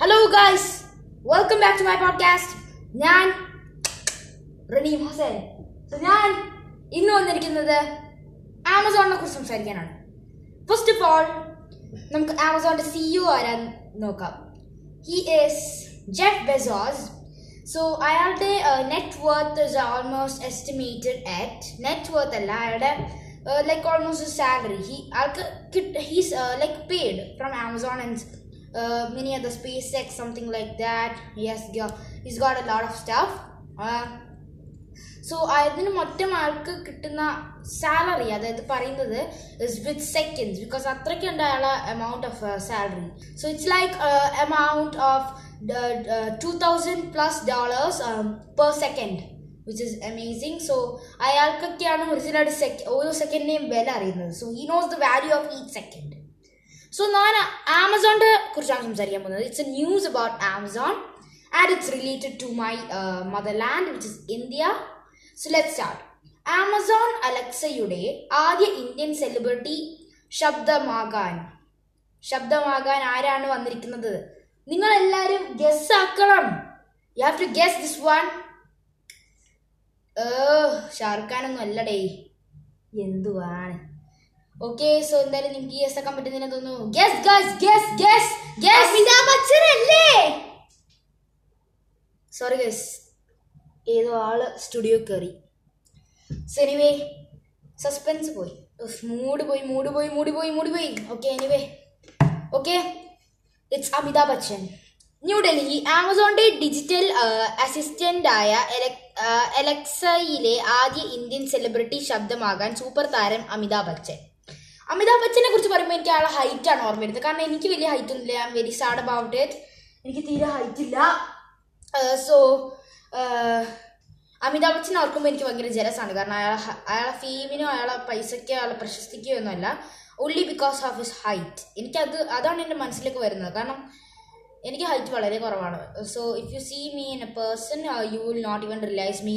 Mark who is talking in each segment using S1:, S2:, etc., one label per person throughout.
S1: Hello guys welcome back to my podcast ഞാൻ റനീം ഹസൻ. ഞാൻ ഇന്ന് വന്നിരിക്കുന്നത് ആമസോണിനെ കുറിച്ച് സംസാരിക്കാനാണ്. ഫസ്റ്റ് ഓഫ് ഓൾ നമുക്ക് ആമസോണിന്റെ സിഇഒ ആരാന്ന് നോക്കാം. He is Jeff Bezos so അയാളുടെ net worth is almost estimated at net worth അല്ല അയാളുടെ ലൈക്ക് ഓൾമോസ്റ്റ് സാലറി ഹി ആൾക്ക് he's like paid from Amazon and uh, many other SpaceX, something like that. Yes, girl, he's got a lot of stuff. Uh, so അതിന് മൊത്തം ആൾക്ക് കിട്ടുന്ന salary അതായത് പറയുന്നത് is with seconds because അത്രയ്ക്കുണ്ട് അയാളെ amount of salary so it's like amount of two thousand plus dollars per second which is amazing so അയാൾക്കൊക്കെയാണ് ഒറിജിനലായിട്ട് സെക്ക ഓരോ സെക്കൻഡിനെയും വില അറിയുന്നത്. So he knows the value of each second so ഞാൻ ആമസോണിന്റെ കുറിച്ചാണ് സംസാരിക്കാൻ പോകുന്നത്. It's a news about Amazon and it's related to my mother land which is India so let start Amazon അലക്സയുടെ ആദ്യ ഇന്ത്യൻ സെലിബ്രിറ്റി ശബ്ദമാകാൻ. ശബ്ദമാകാൻ ആരാണ് വന്നിരിക്കുന്നത്? നിങ്ങൾ എല്ലാവരും ഗസ് ആക്കണം. You have to guess this one Shahrukh Khan ഒന്നും അല്ലടേ. എന്തുവാണ്? ഓക്കെ സോ എന്തായാലും നിങ്ങൾക്ക് ഗസ് ആക്കാൻ പറ്റുന്നതിനെ തോന്നുന്നു. Guess guess guess guess guess Amitabh Bachchan അല്ലേ സോറി ഗസ് ഏതോ ആൾ സ്റ്റുഡിയോ കയറി സോ എനിവേ സസ്പെൻസ് പോയി. മൂഡ് പോയി മൂഡ് പോയി മൂടി പോയി മൂടി പോയി. Okay anyway okay it's Amitabh Bachchan. New Delhi ആമസോണിന്റെ digital അസിസ്റ്റന്റായ എലക്സയിലെ ആദ്യ ഇന്ത്യൻ സെലിബ്രിറ്റി ശബ്ദമാകാൻ സൂപ്പർ താരം അമിതാഭ് ബച്ചൻ. അമിതാഭ് ബച്ചനെ കുറിച്ച് പറയുമ്പോൾ എനിക്ക് അയാളെ ഹൈറ്റ് ആണ് ഓർമ്മ വരുന്നത്. കാരണം എനിക്ക് വലിയ ഹൈറ്റ് ഒന്നുമില്ല. I'm very sad about it എനിക്ക് തീരെ ഹൈറ്റ് ഇല്ല. സോ അമിതാഭ് ബച്ചൻ ഓർക്കുമ്പോൾ എനിക്ക് ഭയങ്കര ജലസാണ് കാരണം അയാൾ അയാളെ ഫീമിനോ അയാളെ പൈസയ്ക്കോ അയാളെ പ്രശസ്തിക്കോ ഒന്നുമല്ല. Only because of his height എനിക്കത് അതാണ് എന്റെ മനസ്സിലേക്ക് വരുന്നത്. കാരണം എനിക്ക് ഹൈറ്റ് വളരെ കുറവാണ്. So if you see me in a person you will not even realise me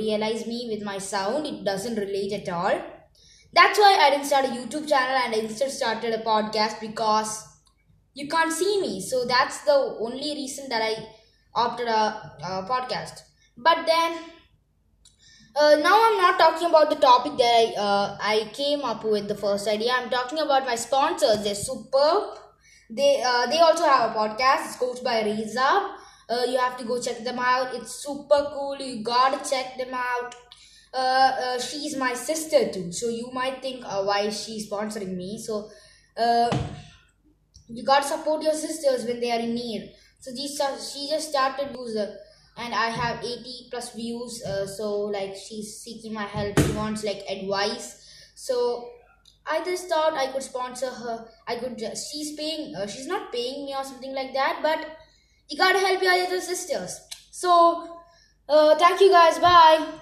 S1: realise me with my sound it doesn't relate at all That's why I didn't start a YouTube channel and I instead started a podcast because you can't see me. So that's the only reason that I opted a, a podcast. But then uh, now I'm not talking about the topic that I uh, I came up with the first idea. I'm talking about my sponsors. They're superb. They uh, they also have a podcast. It's coached by Reza. Uh, you have to go check them out. It's super cool. You gotta check them out uh, uh, she's my sister too. So you might think uh, why is she sponsoring me. So uh, you gotta support your sisters when they are in need. So these she just started user and I have 80 plus views. Uh, so like she's seeking my help. She wants like advice. So I just thought I could sponsor her. I could just she's paying. Uh, she's not paying me or something like that. But you gotta help your little sisters. So uh, thank you guys. Bye.